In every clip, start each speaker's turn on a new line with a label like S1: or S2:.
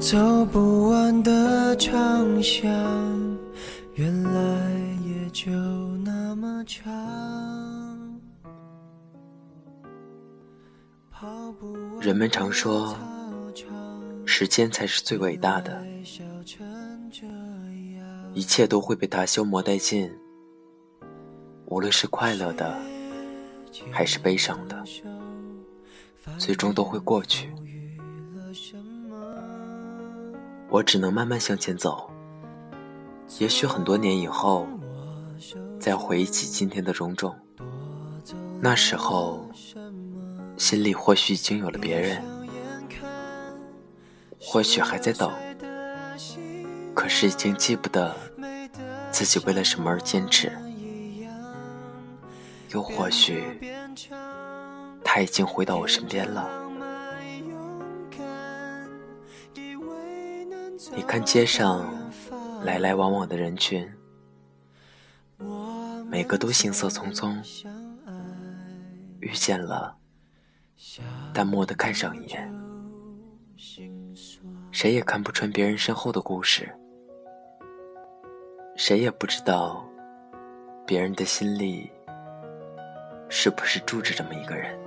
S1: 走不完的长巷，原来也就那么长。
S2: 人们常说，时间才是最伟大的，一切都会被它消磨殆尽。无论是快乐的，还是悲伤的，最终都会过去。我只能慢慢向前走。也许很多年以后，再回忆起今天的种种，那时候。心里或许已经有了别人，或许还在等，可是已经记不得自己为了什么而坚持，又或许他已经回到我身边了。你看街上来来往往的人群，每个都行色匆匆，遇见了。淡漠的看上一眼，谁也看不穿别人身后的故事，谁也不知道别人的心里是不是住着这么一个人。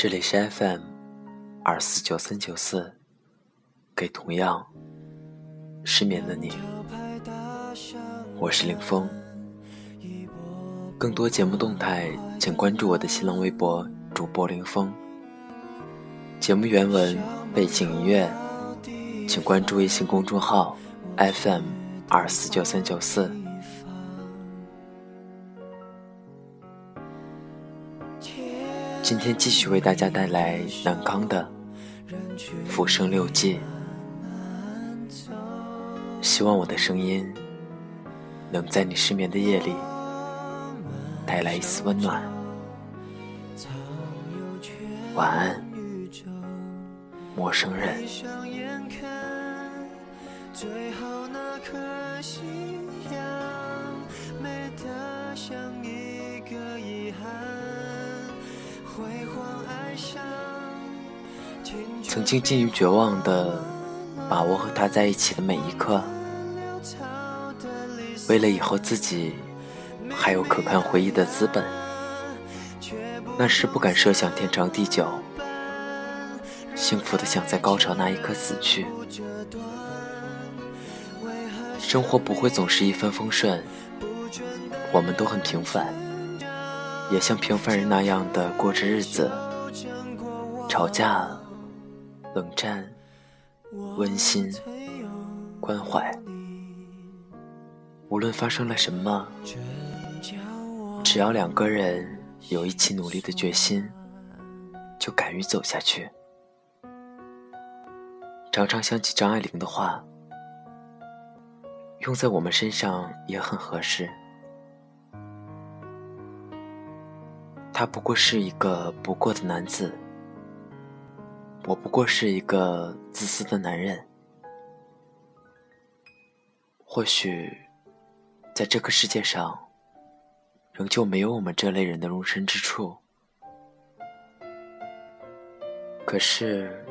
S2: 这里是 FM 二四九三九四，给同样。失眠的你，我是林峰。更多节目动态，请关注我的新浪微博主播林峰。节目原文、背景音乐，请关注微信公众号 FM 二四九三九四。今天继续为大家带来南康的《浮生六记》。希望我的声音能在你失眠的夜里带来一丝温暖。晚安，陌生人。曾经近于绝望的把握和他在一起的每一刻。为了以后自己还有可看回忆的资本，那时不敢设想天长地久，幸福的想在高潮那一刻死去。生活不会总是一帆风顺，我们都很平凡，也像平凡人那样的过着日子，吵架、冷战、温馨、关怀。无论发生了什么，只要两个人有一起努力的决心，就敢于走下去。常常想起张爱玲的话，用在我们身上也很合适。他不过是一个不过的男子，我不过是一个自私的男人。或许。在这个世界上，仍旧没有我们这类人的容身之处。可是，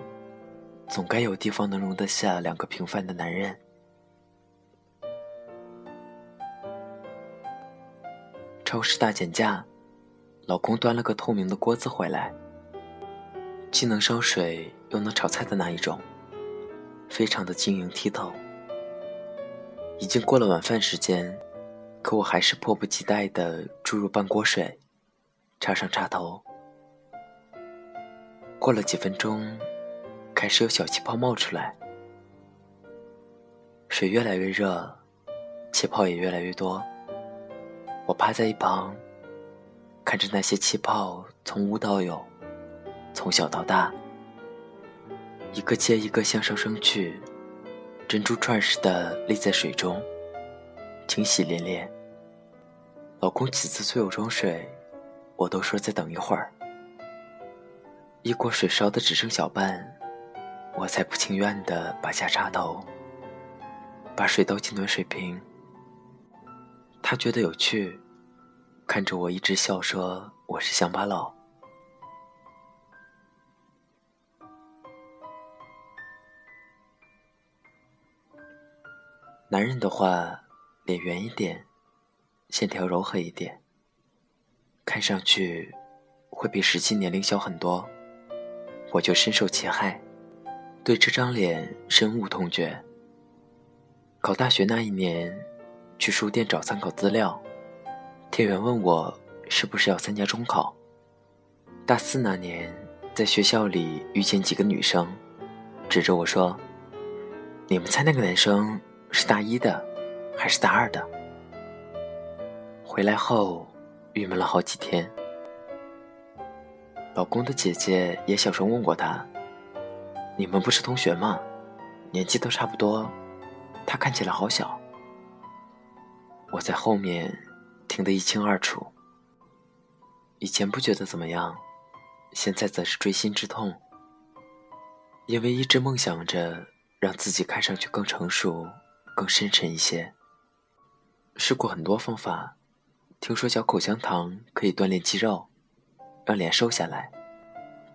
S2: 总该有地方能容得下两个平凡的男人。超市大减价，老公端了个透明的锅子回来，既能烧水又能炒菜的那一种，非常的晶莹剔透。已经过了晚饭时间。可我还是迫不及待地注入半锅水，插上插头。过了几分钟，开始有小气泡冒出来，水越来越热，气泡也越来越多。我趴在一旁，看着那些气泡从无到有，从小到大，一个接一个向上升去，珍珠串似的立在水中，清洗连连。老公几次催我装水，我都说再等一会儿。一锅水烧的只剩小半，我才不情愿的拔下插头，把水倒进暖水瓶。他觉得有趣，看着我一直笑说我是乡巴佬。男人的话，脸圆一点，线条柔和一点，看上去会比实际年龄小很多。我就深受其害，对这张脸深恶痛绝。考大学那一年，去书店找参考资料，店员问我是不是要参加中考。大四那年，在学校里遇见几个女生，指着我说：“你们猜那个男生？”是大一的，还是大二的？回来后，郁闷了好几天。老公的姐姐也小声问过他：“你们不是同学吗？年纪都差不多，他看起来好小。”我在后面听得一清二楚。以前不觉得怎么样，现在则是锥心之痛，因为一直梦想着让自己看上去更成熟。更深沉一些。试过很多方法，听说嚼口香糖可以锻炼肌肉，让脸瘦下来，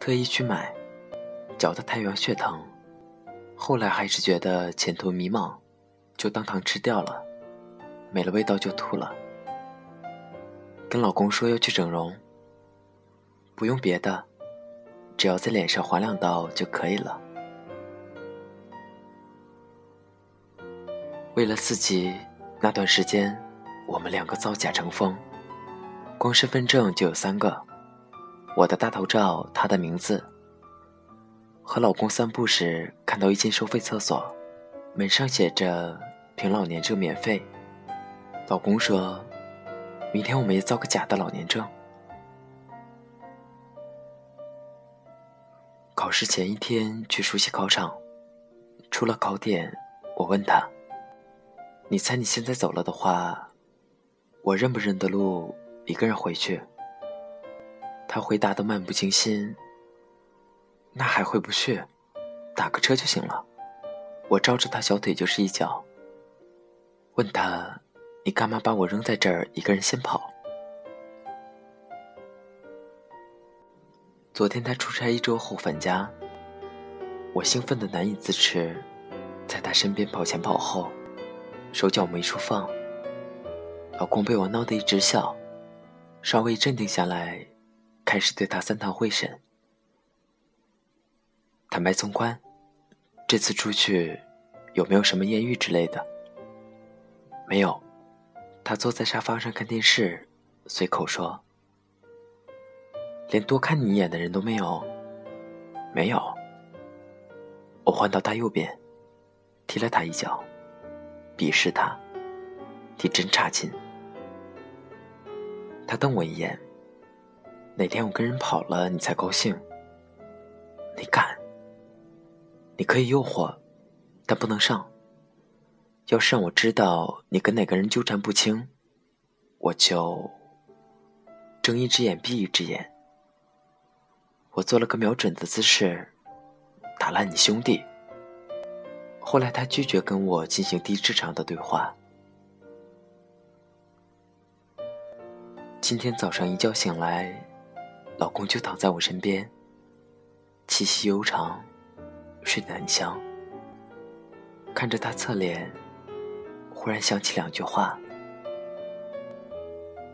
S2: 特意去买，嚼得太阳穴疼。后来还是觉得前途迷茫，就当糖吃掉了，没了味道就吐了。跟老公说要去整容，不用别的，只要在脸上划两刀就可以了。为了刺激，那段时间，我们两个造假成风，光身份证就有三个，我的大头照，他的名字。和老公散步时，看到一间收费厕所，门上写着“凭老年证免费”。老公说：“明天我们也造个假的老年证。”考试前一天去熟悉考场，出了考点，我问他。你猜你现在走了的话，我认不认得路？一个人回去。他回答的漫不经心。那还回不去？打个车就行了。我照着他小腿就是一脚。问他，你干嘛把我扔在这儿，一个人先跑？昨天他出差一周后返家，我兴奋的难以自持，在他身边跑前跑后。手脚没处放，老公被我闹得一直笑，稍微镇定下来，开始对他三堂会审。坦白从宽，这次出去有没有什么艳遇之类的？没有。他坐在沙发上看电视，随口说：“连多看你一眼的人都没有。”没有。我换到他右边，踢了他一脚。鄙视他，你真差劲。他瞪我一眼。哪天我跟人跑了，你才高兴？你敢？你可以诱惑，但不能上。要是让我知道你跟哪个人纠缠不清，我就睁一只眼闭一只眼。我做了个瞄准的姿势，打烂你兄弟。后来，他拒绝跟我进行低智商的对话。今天早上一觉醒来，老公就躺在我身边，气息悠长，睡得很香。看着他侧脸，忽然想起两句话：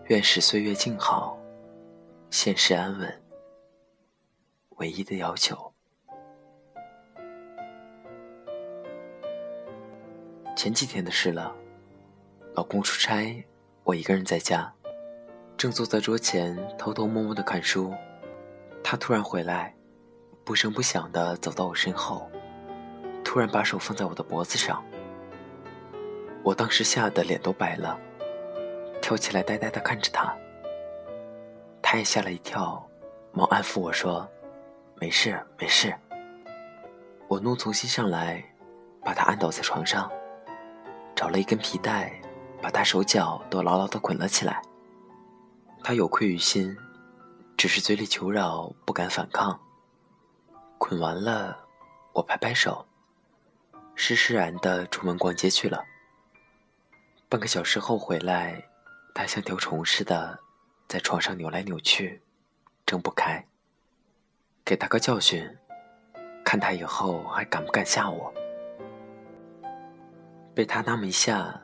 S2: 愿使岁月静好，现世安稳。唯一的要求。前几天的事了，老公出差，我一个人在家，正坐在桌前偷偷摸摸的看书，他突然回来，不声不响的走到我身后，突然把手放在我的脖子上，我当时吓得脸都白了，跳起来呆呆的看着他，他也吓了一跳，忙安抚我说：“没事没事。”我怒从心上来，把他按倒在床上。找了一根皮带，把他手脚都牢牢地捆了起来。他有愧于心，只是嘴里求饶，不敢反抗。捆完了，我拍拍手，施施然地出门逛街去了。半个小时后回来，他像条虫似的在床上扭来扭去，睁不开。给他个教训，看他以后还敢不敢吓我。被他那么一吓，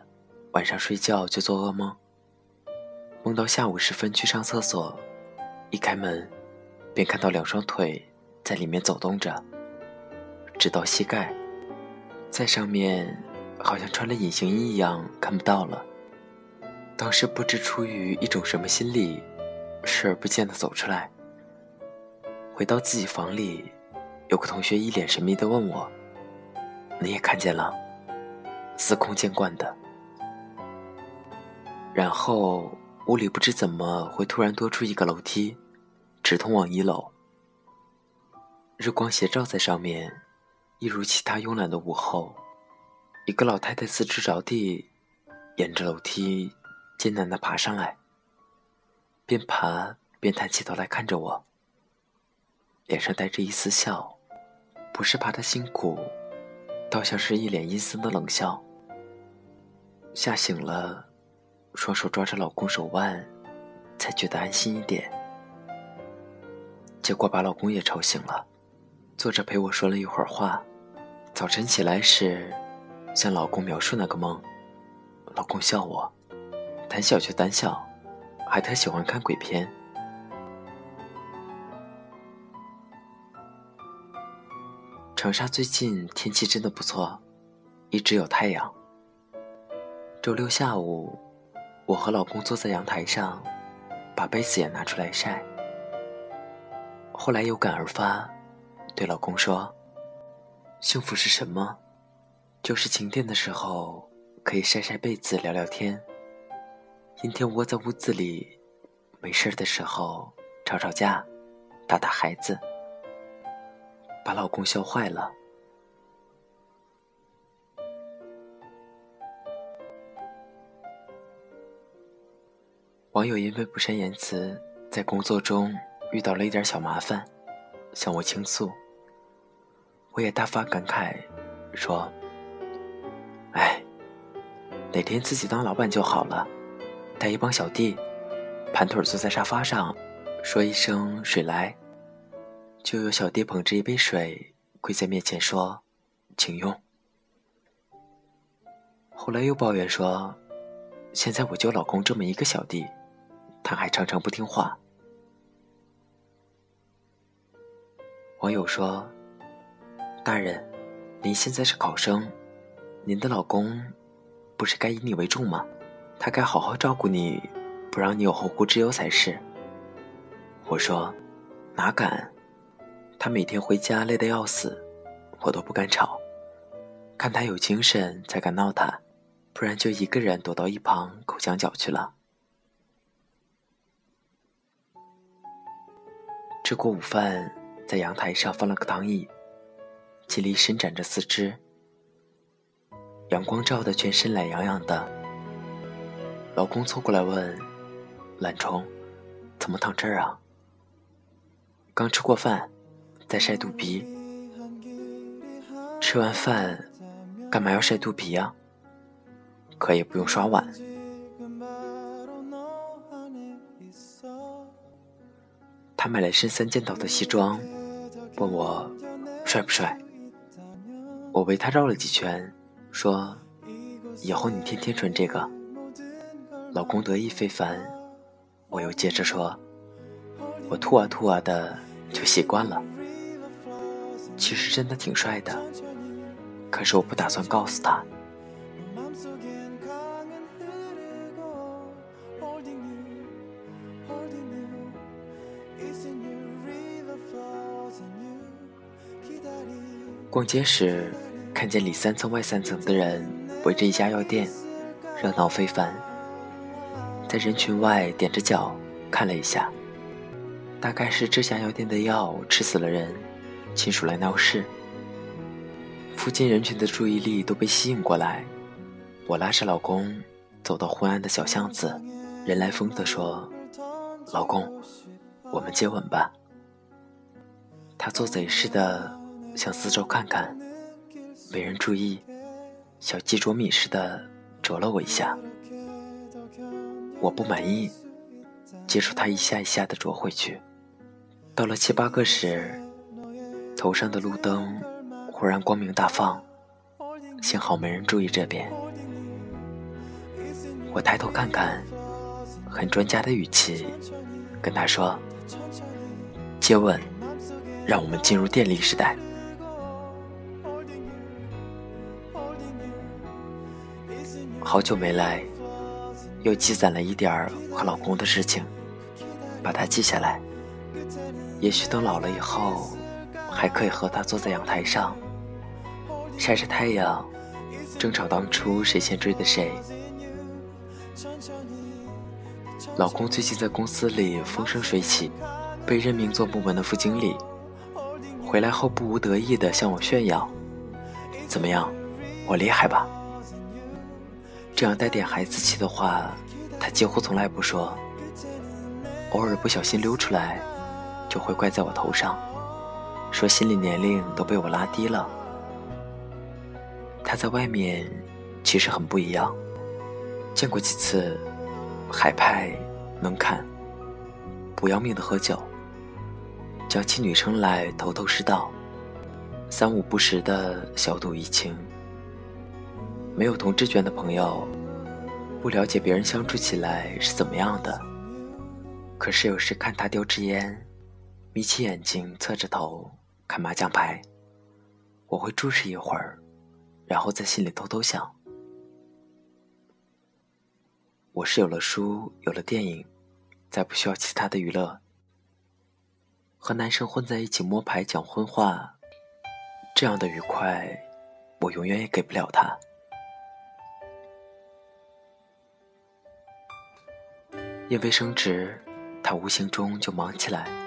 S2: 晚上睡觉就做噩梦，梦到下午时分去上厕所，一开门，便看到两双腿在里面走动着，直到膝盖，在上面好像穿了隐形衣一样看不到了。当时不知出于一种什么心理，视而不见的走出来。回到自己房里，有个同学一脸神秘的问我：“你也看见了？”司空见惯的。然后屋里不知怎么会突然多出一个楼梯，直通往一楼。日光斜照在上面，一如其他慵懒的午后，一个老太太四肢着地，沿着楼梯艰难地爬上来，边爬边抬起头来看着我。脸上带着一丝笑，不是怕他辛苦，倒像是一脸阴森的冷笑。吓醒了，双手抓着老公手腕，才觉得安心一点。结果把老公也吵醒了，坐着陪我说了一会儿话。早晨起来时，向老公描述那个梦，老公笑我，胆小就胆小，还特喜欢看鬼片。长沙最近天气真的不错，一直有太阳。周六下午，我和老公坐在阳台上，把被子也拿出来晒。后来有感而发，对老公说：“幸福是什么？就是晴天的时候可以晒晒被子聊聊天，阴天窝在屋子里，没事的时候吵吵架，打打孩子。”把老公笑坏了。网友因为不善言辞，在工作中遇到了一点小麻烦，向我倾诉。我也大发感慨，说：“哎，哪天自己当老板就好了，带一帮小弟，盘腿坐在沙发上，说一声‘水来’。”就有小弟捧着一杯水跪在面前说：“请用。”后来又抱怨说：“现在我就老公这么一个小弟，他还常常不听话。”网友说：“大人，您现在是考生，您的老公不是该以你为重吗？他该好好照顾你，不让你有后顾之忧才是。”我说：“哪敢。”他每天回家累得要死，我都不敢吵，看他有精神才敢闹他，不然就一个人躲到一旁口墙角去了。吃过午饭，在阳台上放了个躺椅，尽力伸展着四肢，阳光照得全身懒洋洋的。老公凑过来问：“懒虫，怎么躺这儿啊？”刚吃过饭。在晒肚皮，吃完饭干嘛要晒肚皮呀？可以不用刷碗。他买了身三件套的西装，问我帅不帅。我围他绕了几圈，说以后你天天穿这个。老公得意非凡。我又接着说，我吐啊吐啊的，就习惯了。其实真的挺帅的，可是我不打算告诉他。逛街时，看见里三层外三层的人围着一家药店，热闹非凡。在人群外踮着脚看了一下，大概是这家药店的药吃死了人。亲属来闹事，附近人群的注意力都被吸引过来。我拉着老公走到昏暗的小巷子，人来疯的说：“老公，我们接吻吧。”他做贼似的向四周看看，没人注意，小鸡啄米似的啄了我一下。我不满意，接触他一下一下的啄回去。到了七八个时，头上的路灯忽然光明大放，幸好没人注意这边。我抬头看看，很专家的语气跟他说：“接吻，让我们进入电力时代。”好久没来，又积攒了一点儿和老公的事情，把它记下来。也许等老了以后，还可以和他坐在阳台上，晒着太阳，争吵当初谁先追的谁。老公最近在公司里风生水起，被任命做部门的副经理，回来后不无得意地向我炫耀：“怎么样，我厉害吧？”这样带点孩子气的话，他几乎从来不说。偶尔不小心溜出来，就会怪在我头上，说心理年龄都被我拉低了。他在外面其实很不一样，见过几次，海派，能看，不要命的喝酒，叫起女生来头头是道，三五不时的小赌怡情。没有同志圈的朋友，不了解别人相处起来是怎么样的。可是有时看他叼支烟，眯起眼睛侧着头看麻将牌，我会注视一会儿，然后在心里偷偷想：我是有了书，有了电影，再不需要其他的娱乐。和男生混在一起摸牌讲荤话，这样的愉快，我永远也给不了他。因为升职，他无形中就忙起来。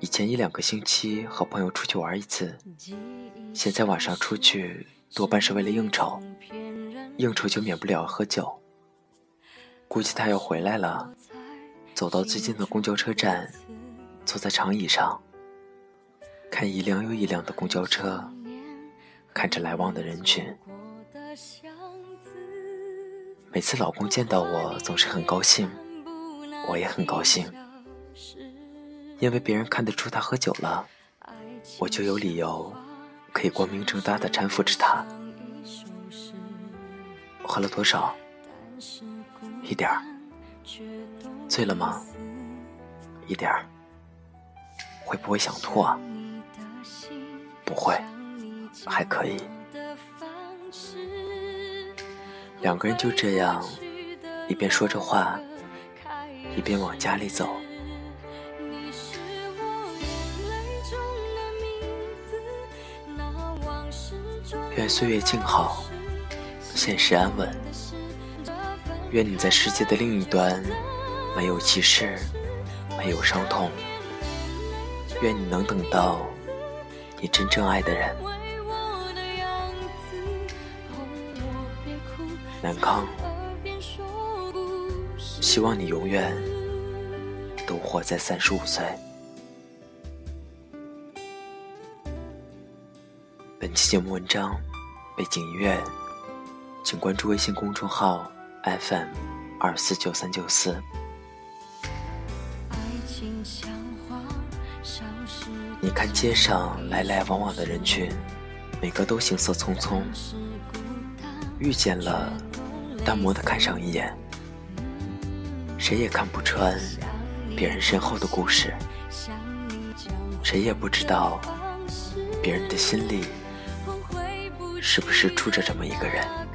S2: 以前一两个星期和朋友出去玩一次，现在晚上出去多半是为了应酬，应酬就免不了喝酒。估计他要回来了，走到最近的公交车站，坐在长椅上，看一辆又一辆的公交车，看着来往的人群。每次老公见到我，总是很高兴。我也很高兴，因为别人看得出他喝酒了，我就有理由可以光明正大的搀扶着他。喝了多少？一点儿。醉了吗？一点儿。会不会想吐啊？不会，还可以。两个人就这样一边说着话。一边往家里走，愿岁月静好，现实安稳。愿你在世界的另一端，没有歧视，没有伤痛。愿你能等到你真正爱的人。南康。希望你永远都活在三十五岁。节目文章背景音乐，请关注微信公众号 FM 二四九三九四。你看街上来来往往的人群，每个都行色匆匆，遇见了，淡漠的看上一眼。谁也看不穿别人身后的故事，谁也不知道别人的心里是不是住着这么一个人。